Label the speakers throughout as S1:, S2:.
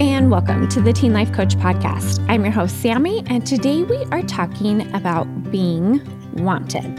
S1: and welcome to the Teen Life Coach Podcast. I'm your host, Sami, and today we are talking about being wanted.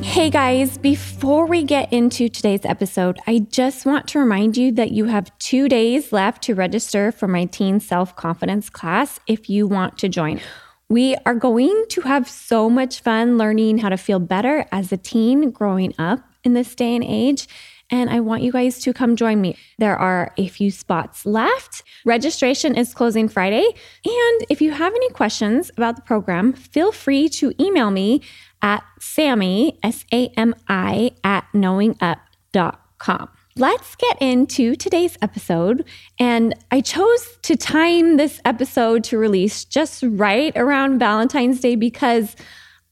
S1: Hey guys, before we get into today's episode, I just want to remind you that you have two days left to register for my teen self confidence class if you want to join. We are going to have so much fun learning how to feel better as a teen growing up in this day and age and I want you guys to come join me. There are a few spots left. Registration is closing Friday. And if you have any questions about the program, feel free to email me at Sami, S A M I, at knowingup.com. Let's get into today's episode. And I chose to time this episode to release just right around Valentine's Day because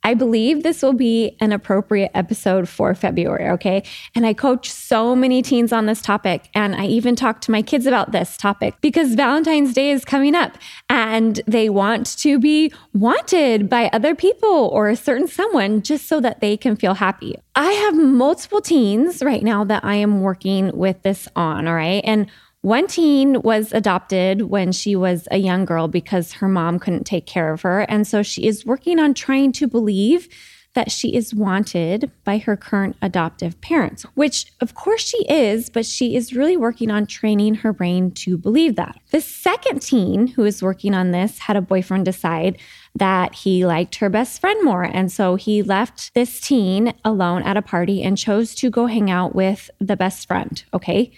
S1: I believe this will be an appropriate episode for February, okay? And I coach so many teens on this topic. And I even talk to my kids about this topic because Valentine's Day is coming up and they want to be wanted by other people or a certain someone just so that they can feel happy. I have multiple teens right now that I am working with this on, all right? And one teen was adopted when she was a young girl because her mom couldn't take care of her. And so she is working on trying to believe that she is wanted by her current adoptive parents, which of course she is, but she is really working on training her brain to believe that. The second teen who is working on this had a boyfriend decide that he liked her best friend more. And so he left this teen alone at a party and chose to go hang out with the best friend. Okay.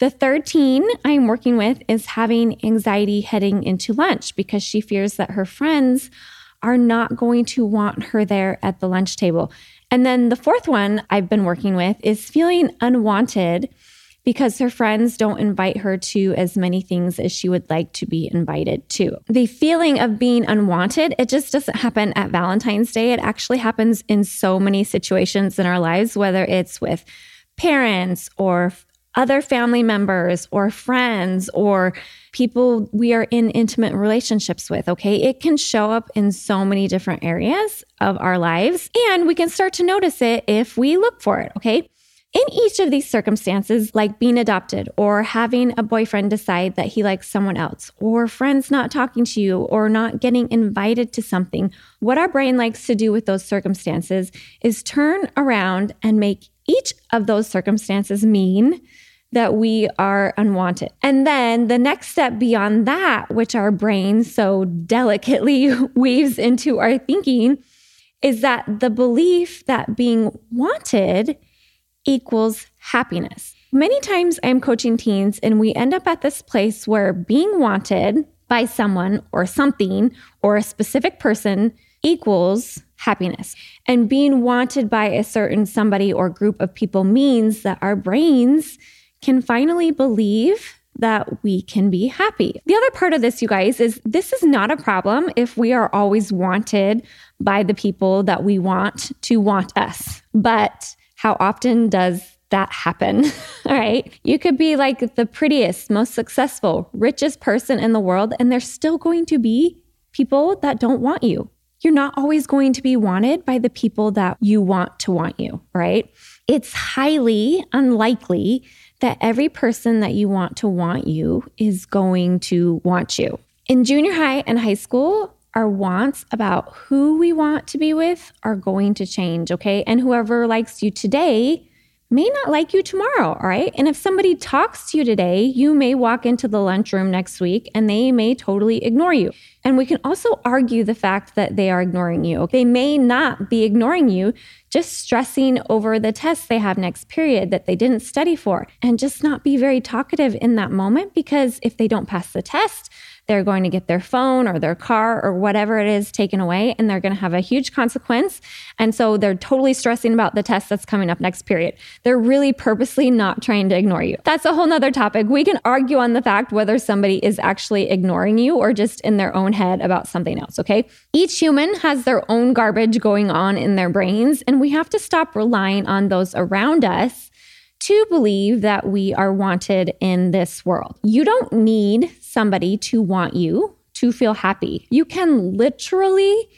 S1: The third teen I'm working with is having anxiety heading into lunch because she fears that her friends are not going to want her there at the lunch table. And then the fourth one I've been working with is feeling unwanted because her friends don't invite her to as many things as she would like to be invited to. The feeling of being unwanted, it just doesn't happen at Valentine's Day. It actually happens in so many situations in our lives, whether it's with parents or other family members or friends or people we are in intimate relationships with, okay? It can show up in so many different areas of our lives, and we can start to notice it if we look for it, okay? In each of these circumstances, like being adopted or having a boyfriend decide that he likes someone else, or friends not talking to you, or not getting invited to something, what our brain likes to do with those circumstances is turn around and make each of those circumstances mean that we are unwanted. And then the next step beyond that, which our brain so delicately weaves into our thinking, is that the belief that being wanted equals happiness. Many times I'm coaching teens, and we end up at this place where being wanted by someone or something or a specific person equals happiness. And being wanted by a certain somebody or group of people means that our brains can finally believe that we can be happy. The other part of this, you guys, is this is not a problem if we are always wanted by the people that we want to want us. But how often does that happen? All right. You could be like the prettiest, most successful, richest person in the world, and there's still going to be people that don't want you. You're not always going to be wanted by the people that you want to want you, right? It's highly unlikely that every person that you want to want you is going to want you. In junior high and high school, our wants about who we want to be with are going to change, okay? And whoever likes you today may not like you tomorrow, all right? And if somebody talks to you today, you may walk into the lunchroom next week and they may totally ignore you. And we can also argue the fact that they are ignoring you. They may not be ignoring you, just stressing over the test they have next period that they didn't study for, and just not be very talkative in that moment because if they don't pass the test, they're going to get their phone or their car or whatever it is taken away, and they're going to have a huge consequence. And so they're totally stressing about the test that's coming up next period. They're really purposely not trying to ignore you. That's a whole nother topic. We can argue on the fact whether somebody is actually ignoring you or just in their own head about something else, okay? Each human has their own garbage going on in their brains, and we have to stop relying on those around us to believe that we are wanted in this world. You don't need somebody to want you to feel happy. You can literally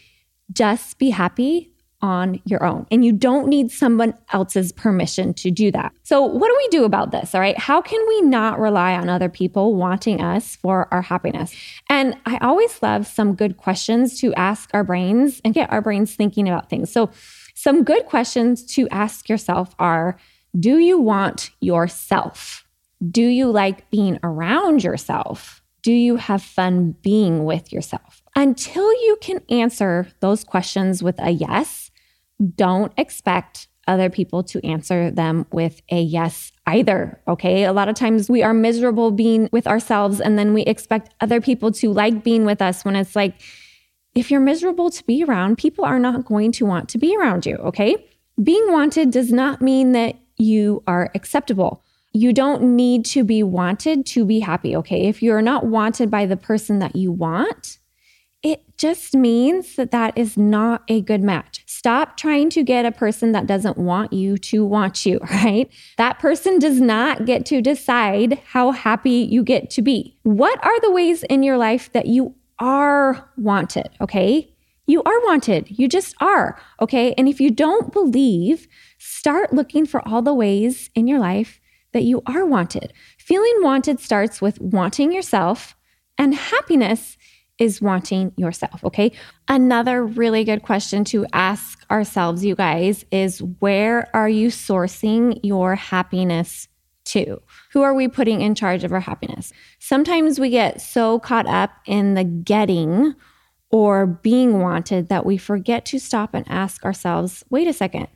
S1: just be happy on your own. And you don't need someone else's permission to do that. So, what do we do about this? All right. How can we not rely on other people wanting us for our happiness? And I always love some good questions to ask our brains and get our brains thinking about things. So, some good questions to ask yourself are Do you want yourself? Do you like being around yourself? Do you have fun being with yourself? Until you can answer those questions with a yes, don't expect other people to answer them with a yes either. Okay. A lot of times we are miserable being with ourselves and then we expect other people to like being with us when it's like, if you're miserable to be around, people are not going to want to be around you. Okay. Being wanted does not mean that you are acceptable. You don't need to be wanted to be happy. Okay. If you're not wanted by the person that you want, it just means that that is not a good match. Stop trying to get a person that doesn't want you to want you, right? That person does not get to decide how happy you get to be. What are the ways in your life that you are wanted? Okay. You are wanted. You just are. Okay. And if you don't believe, start looking for all the ways in your life that you are wanted. Feeling wanted starts with wanting yourself, and happiness is wanting yourself. Okay. Another really good question to ask ourselves, you guys, is where are you sourcing your happiness to? Who are we putting in charge of our happiness? Sometimes we get so caught up in the getting or being wanted that we forget to stop and ask ourselves wait a second.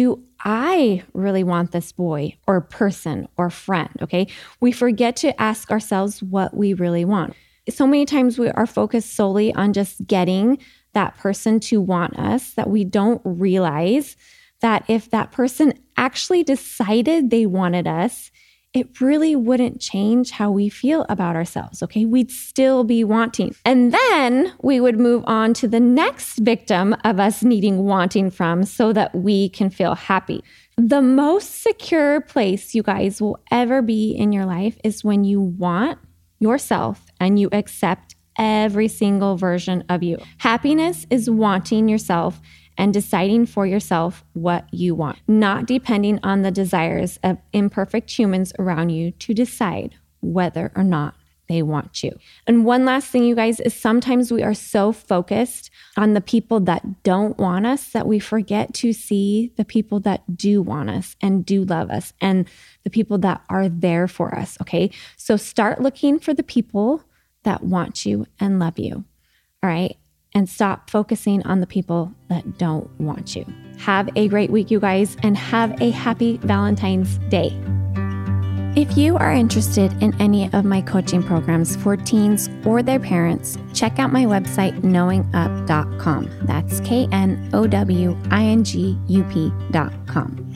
S1: Do I really want this boy or person or friend? Okay. We forget to ask ourselves what we really want so many times we are focused solely on just getting that person to want us that we don't realize that if that person actually decided they wanted us, it really wouldn't change how we feel about ourselves. Okay. We'd still be wanting. And then we would move on to the next victim of us needing wanting from so that we can feel happy. The most secure place you guys will ever be in your life is when you want yourself and you accept every single version of you. Happiness is wanting yourself and deciding for yourself what you want, not depending on the desires of imperfect humans around you to decide whether or not they want you. And one last thing, you guys, is sometimes we are so focused on the people that don't want us that we forget to see the people that do want us and do love us and the people that are there for us. Okay. So start looking for the people that want you and love you. All right. And stop focusing on the people that don't want you. Have a great week, you guys, and have a happy Valentine's Day. If you are interested in any of my coaching programs for teens or their parents, check out my website, knowingup.com. That's K N O W I N G U P.com.